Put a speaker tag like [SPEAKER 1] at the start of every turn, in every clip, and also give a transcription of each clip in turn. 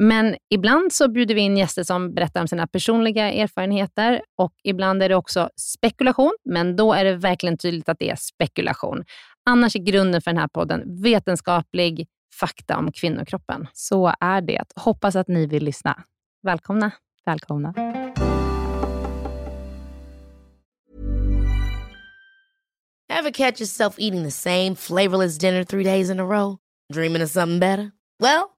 [SPEAKER 1] Men ibland så bjuder vi in gäster som berättar om sina personliga erfarenheter och ibland är det också spekulation, men då är det verkligen tydligt att det är spekulation. Annars är grunden för den här podden vetenskaplig fakta om kvinnokroppen.
[SPEAKER 2] Så är det. Hoppas att ni vill lyssna.
[SPEAKER 1] Välkomna.
[SPEAKER 2] Välkomna.
[SPEAKER 3] Have catch yourself eating the same flavorless dinner three days in a row? Dreaming of something better? Well,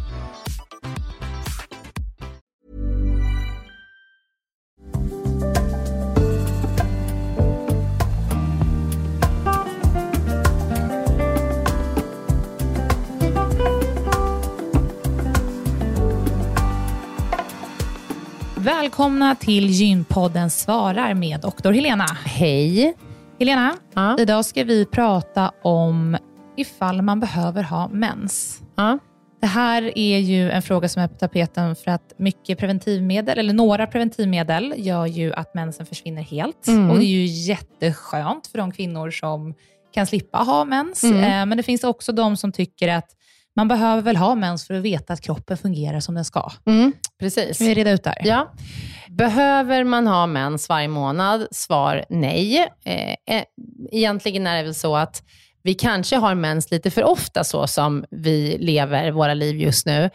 [SPEAKER 2] Välkomna till Gynpodden svarar med doktor Helena.
[SPEAKER 1] Hej.
[SPEAKER 2] Helena,
[SPEAKER 1] Ja.
[SPEAKER 2] idag ska vi prata om ifall man behöver ha mens.
[SPEAKER 1] Ja.
[SPEAKER 2] Det här är ju en fråga som är på tapeten för att mycket preventivmedel, eller några preventivmedel, gör ju att mensen försvinner helt.
[SPEAKER 1] Mm.
[SPEAKER 2] Och det är ju jätteskönt för de kvinnor som kan slippa ha mens.
[SPEAKER 1] Mm.
[SPEAKER 2] Eh, Men det finns också de som tycker att man behöver väl ha mens för att veta att kroppen fungerar som den ska.
[SPEAKER 1] Mm, precis.
[SPEAKER 2] Ska vi reda ut där?
[SPEAKER 1] Ja. Behöver man ha mens varje månad? Svar nej. Eh, eh, egentligen är det väl så att vi kanske har mens lite för ofta så som vi lever våra liv just nu.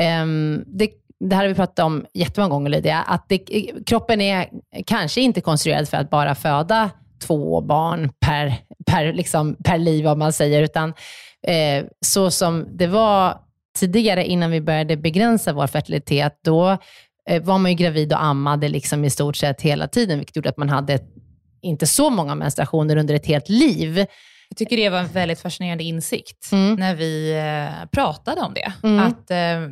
[SPEAKER 1] Ehm, det, det här har vi pratat om jättemånga gånger Lydia, att det, kroppen är kanske inte konstruerad för att bara föda två barn per, per, liksom, per liv, om man säger, utan eh, så som det var tidigare innan vi började begränsa vår fertilitet, då eh, var man ju gravid och ammade liksom i stort sett hela tiden, vilket gjorde att man hade inte så många menstruationer under ett helt liv.
[SPEAKER 2] Jag tycker det var en väldigt fascinerande insikt
[SPEAKER 1] Mm.
[SPEAKER 2] när vi eh, pratade om det.
[SPEAKER 1] Mm.
[SPEAKER 2] Att eh,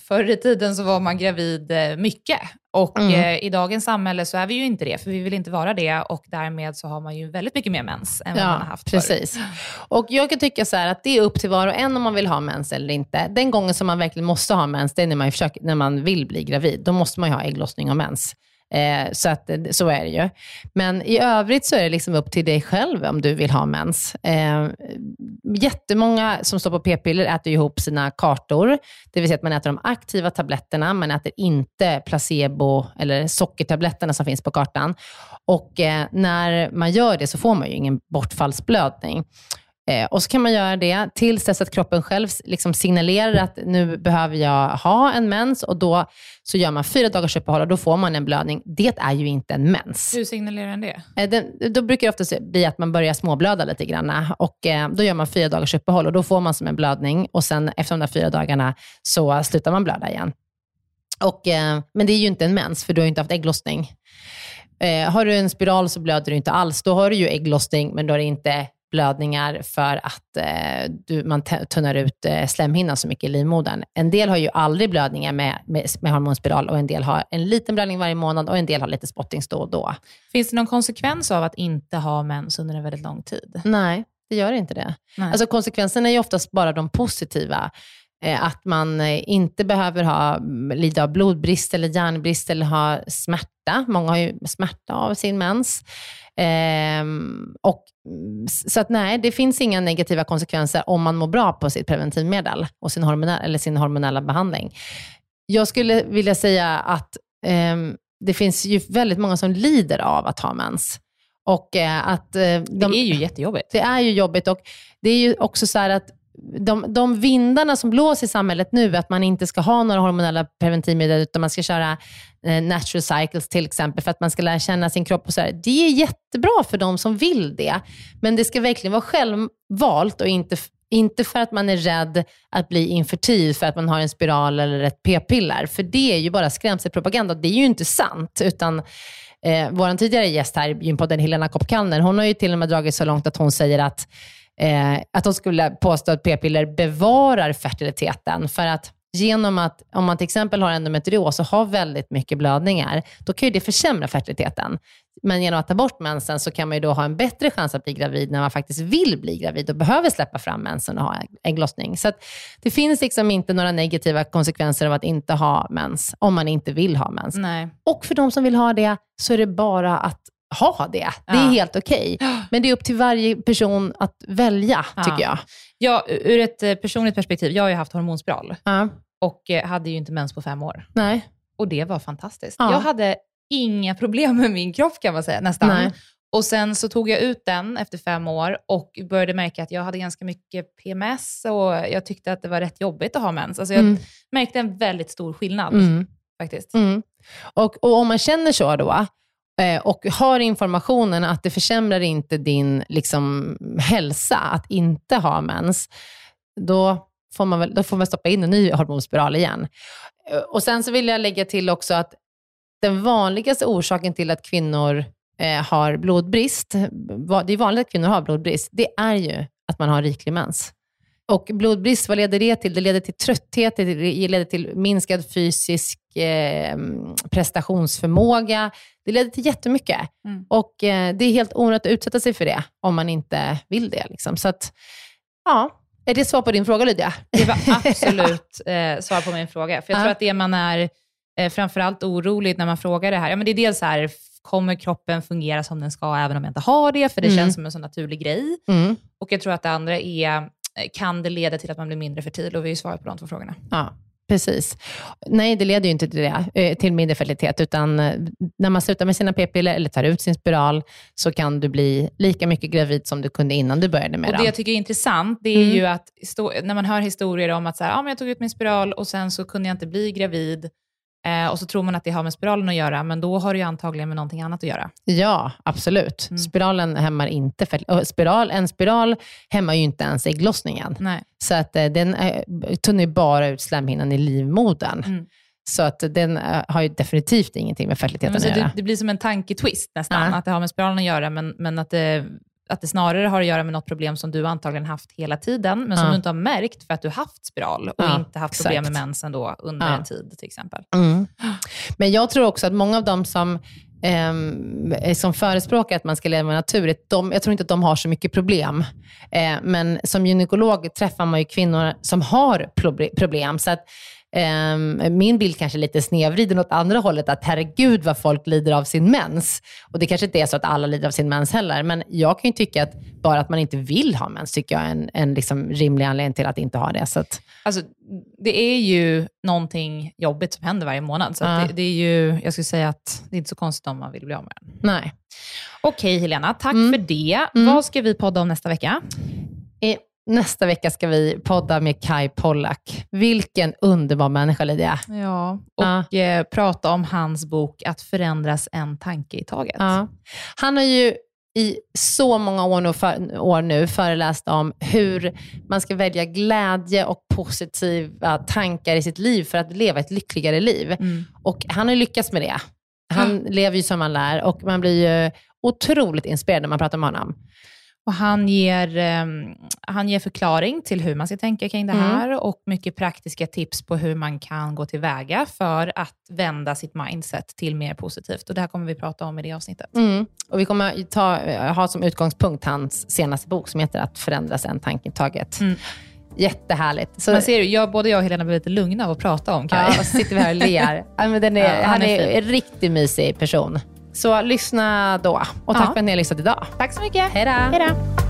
[SPEAKER 2] Förr i tiden så var man gravid mycket och
[SPEAKER 1] Mm.
[SPEAKER 2] eh, i dagens samhälle så är vi ju inte det, för vi vill inte vara det och därmed så har man ju väldigt mycket mer mens än vad man har haft förut.
[SPEAKER 1] precis. Och jag kan tycka så här att det är upp till var och en om man vill ha mens eller inte. Den gången som man verkligen måste ha mens, det är när man, försöker, när man vill bli gravid. Då måste man ju ha ägglossning och mens. Eh, så, att, eh, så är det ju. Men i övrigt så är det liksom upp till dig själv om du vill ha mens. Eh, jättemånga som står på p-piller äter ihop sina kartor. Det vill säga att man äter de aktiva tabletterna, man äter inte placebo eller sockertabletterna som finns på kartan. Och eh, när man gör det så får man ju ingen bortfallsblödning. Eh, och så kan man göra det tills dess att kroppen själv liksom signalerar att nu behöver jag ha en mens och då så gör man fyra dagars uppehåll och då får man en blödning. Det är ju inte en mens.
[SPEAKER 2] Hur signalerar den det?
[SPEAKER 1] Eh, Den, då brukar det ofta bli att man börjar småblöda lite grann och eh, då gör man fyra dagars uppehåll och då får man som en blödning och sen efter de där fyra dagarna så slutar man blöda igen. Och, eh, men det är ju inte en mens för du har ju inte haft ägglossning. Eh, har du en spiral så blöder du inte alls. Då har du ju ägglossning men då är det inte blödningar för att eh, du, man tunnar ut eh, slemhinnan så mycket i livmodern. En del har ju aldrig blödningar med, med, med hormonspiral och en del har en liten blödning varje månad och en del har lite spottings då och då.
[SPEAKER 2] Finns det någon konsekvens av att inte ha mens under en väldigt lång tid?
[SPEAKER 1] Nej, det gör inte det.
[SPEAKER 2] Nej.
[SPEAKER 1] Alltså konsekvenserna är ju oftast bara de positiva. Eh, att man eh, inte behöver ha, mm, lida av blodbrist eller järnbrist eller ha smärta. Många har ju smärta av sin mens. Ehm, och, mm, så att nej, det finns inga negativa konsekvenser om man mår bra på sitt preventivmedel och sin, hormonell, eller sin hormonella behandling. Jag skulle vilja säga att ehm, det finns ju väldigt många som lider av att ha mens. Och eh, att eh,
[SPEAKER 2] det
[SPEAKER 1] de,
[SPEAKER 2] är ju jättejobbigt.
[SPEAKER 1] det är ju jobbigt och det är ju också så här att de, de vindarna som blåser i samhället nu, att man inte ska ha några hormonella preventivmedel, utan man ska köra eh, natural cycles till exempel, för att man ska lära känna sin kropp. och så här. Det är jättebra för de som vill det, men det ska verkligen vara självvalt och inte, Inte för att man är rädd att bli infertil för att man har en spiral eller ett p-piller, för det är ju bara skrämselpropaganda. Det är ju inte sant, utan eh, vår tidigare gäst här i gympodden, Helena Kopp-Kallner, hon har ju till och med dragit så långt att hon säger att, eh, att hon skulle påstå att p-piller bevarar fertiliteten, för att genom att, om man till exempel har endometrios och har väldigt mycket blödningar, då kan ju det försämra fertiliteten. Men genom att ta bort mensen så kan man ju då ha en bättre chans att bli gravid när man faktiskt vill bli gravid och behöver släppa fram mensen och ha ägglossning. Så det finns liksom inte några negativa konsekvenser av att inte ha mens, om man inte vill ha mens.
[SPEAKER 2] Nej.
[SPEAKER 1] Och för de som vill ha det, så är det bara att ha det. Det är
[SPEAKER 2] Ja.
[SPEAKER 1] helt okej. Men det är upp till varje person att välja, tycker jag.
[SPEAKER 2] Ja, ur ett eh, personligt perspektiv, jag har ju haft hormonspiral
[SPEAKER 1] Ja.
[SPEAKER 2] och eh, hade ju inte mens på fem år.
[SPEAKER 1] Nej.
[SPEAKER 2] Och det var fantastiskt.
[SPEAKER 1] Ja.
[SPEAKER 2] Jag hade inga problem med min kropp kan man säga, nästan.
[SPEAKER 1] Nej.
[SPEAKER 2] Och sen så tog jag ut den efter fem år och började märka att jag hade ganska mycket PMS och jag tyckte att det var rätt jobbigt att ha mens. Alltså jag
[SPEAKER 1] Mm.
[SPEAKER 2] märkte en väldigt stor skillnad
[SPEAKER 1] Mm.
[SPEAKER 2] faktiskt.
[SPEAKER 1] Mm. Och, och om man känner så då, Eh, och har informationen att det försämrar inte din liksom, hälsa att inte ha mens, då får man väl, då får man stoppa in en ny hormonspiral igen. Eh, och Sen så vill jag lägga till också att den vanligaste orsaken till att kvinnor eh, har blodbrist, det är vanligt att kvinnor har blodbrist, det är ju att man har riklig mens. Och blodbrist, vad leder det till? Det leder till trötthet, det leder till minskad fysisk eh, prestationsförmåga. Det leder till jättemycket.
[SPEAKER 2] Mm.
[SPEAKER 1] Och eh, det är helt onödigt att utsätta sig för det om man inte vill det. Liksom. Så att, ja. Är det svar på din fråga Lydia?
[SPEAKER 2] Det var absolut eh, svar på min fråga. För jag
[SPEAKER 1] Ja.
[SPEAKER 2] tror att det man är eh, framförallt orolig när man frågar det här, ja, men det är dels så här, kommer kroppen fungera som den ska även om jag inte har det? För det
[SPEAKER 1] Mm.
[SPEAKER 2] känns som en så naturlig grej.
[SPEAKER 1] Mm.
[SPEAKER 2] Och jag tror att det andra är, kan det leda till att man blir mindre fertil? Och vi har ju svarat på de två frågorna.
[SPEAKER 1] Ja, precis. Nej, det leder ju inte till det, eh, till mindre fertilitet, utan eh, när man slutar med sina p-piller eller tar ut sin spiral, så kan du bli lika mycket gravid som du kunde innan du började med
[SPEAKER 2] Och det jag tycker är intressant, det är
[SPEAKER 1] Mm.
[SPEAKER 2] ju att när man hör historier om att så här, ah, men jag tog ut min spiral och sen så kunde jag inte bli gravid, eh, och så tror man att det har med spiralen att göra, men då har det ju antagligen med någonting annat att göra.
[SPEAKER 1] Ja, absolut.
[SPEAKER 2] Mm.
[SPEAKER 1] Spiralen hämmar inte och spiral, En spiral hämmar ju inte ens ägglossningen.
[SPEAKER 2] Nej.
[SPEAKER 1] Så att eh, den eh, tunnar ju bara ut slemhinnan i livmodern.
[SPEAKER 2] Mm.
[SPEAKER 1] Så att den eh, har ju definitivt ingenting med fertiliteten
[SPEAKER 2] Men så
[SPEAKER 1] att göra.
[SPEAKER 2] det, det blir som en tanketwist nästan,
[SPEAKER 1] Ja.
[SPEAKER 2] att det har med spiralen att göra, men, men att, det, att det snarare har att göra med något problem som du antagligen haft hela tiden, men som
[SPEAKER 1] Ja.
[SPEAKER 2] du inte har märkt för att du haft spiral och
[SPEAKER 1] Ja,
[SPEAKER 2] inte haft problem med
[SPEAKER 1] exakt.
[SPEAKER 2] mensen då under
[SPEAKER 1] Ja.
[SPEAKER 2] en tid till exempel.
[SPEAKER 1] Mm. Men jag tror också att många av de som, ehm, som förespråkar att man ska leva naturligt, de, jag tror inte att de har så mycket problem. Eh, men som gynekolog träffar man ju kvinnor som har proble- problem. Så att, min bild kanske är lite snedvriden åt andra hållet, att herregud vad folk lider av sin mens. Och det kanske inte är så att alla lider av sin mens heller, men jag kan ju tycka att bara att man inte vill ha mens, tycker jag är en, en liksom rimlig anledning till att inte ha det. Så att,
[SPEAKER 2] Alltså, det är ju någonting jobbigt som händer varje månad, så
[SPEAKER 1] Ja.
[SPEAKER 2] det, det är ju, jag skulle säga att det är inte så konstigt om man vill bli av med den.
[SPEAKER 1] nej.
[SPEAKER 2] Okej Helena, tack
[SPEAKER 1] Mm.
[SPEAKER 2] för det.
[SPEAKER 1] Mm.
[SPEAKER 2] Vad ska vi podda om nästa vecka?
[SPEAKER 1] Nästa vecka ska vi podda med Kai Pollak. Vilken underbar människa, Lydia.
[SPEAKER 2] Ja. Och eh, prata om hans bok Att förändras en tanke i taget.
[SPEAKER 1] Ja. Han har ju i så många år nu, för, år nu föreläst om hur man ska välja glädje och positiva tankar i sitt liv för att leva ett lyckligare liv.
[SPEAKER 2] Mm.
[SPEAKER 1] Och han har lyckats med det. Han lever ju som man lär och man blir ju otroligt inspirerad när man pratar med honom.
[SPEAKER 2] Och han, ger, ehm, han ger förklaring till hur man ska tänka kring det
[SPEAKER 1] Mm.
[SPEAKER 2] här och mycket praktiska tips på hur man kan gå tillväga för att vända sitt mindset till mer positivt. Och det här kommer vi prata om i det avsnittet.
[SPEAKER 1] Mm. Och vi kommer ta, ha som utgångspunkt hans senaste bok som heter Att förändras en tanke i taget.
[SPEAKER 2] Mm.
[SPEAKER 1] Jättehärligt. Så,
[SPEAKER 2] Man ser jag, både jag och Helena blir lite lugna av att prata om Kaj.
[SPEAKER 1] ja, och så sitter vi här och ler. Ja, men den är,
[SPEAKER 2] Ja, han
[SPEAKER 1] han
[SPEAKER 2] är
[SPEAKER 1] är en riktigt mysig person. Så lyssna då. Och tack
[SPEAKER 2] Ja.
[SPEAKER 1] för att ni har lyssnat idag.
[SPEAKER 2] Tack så mycket. Hej då.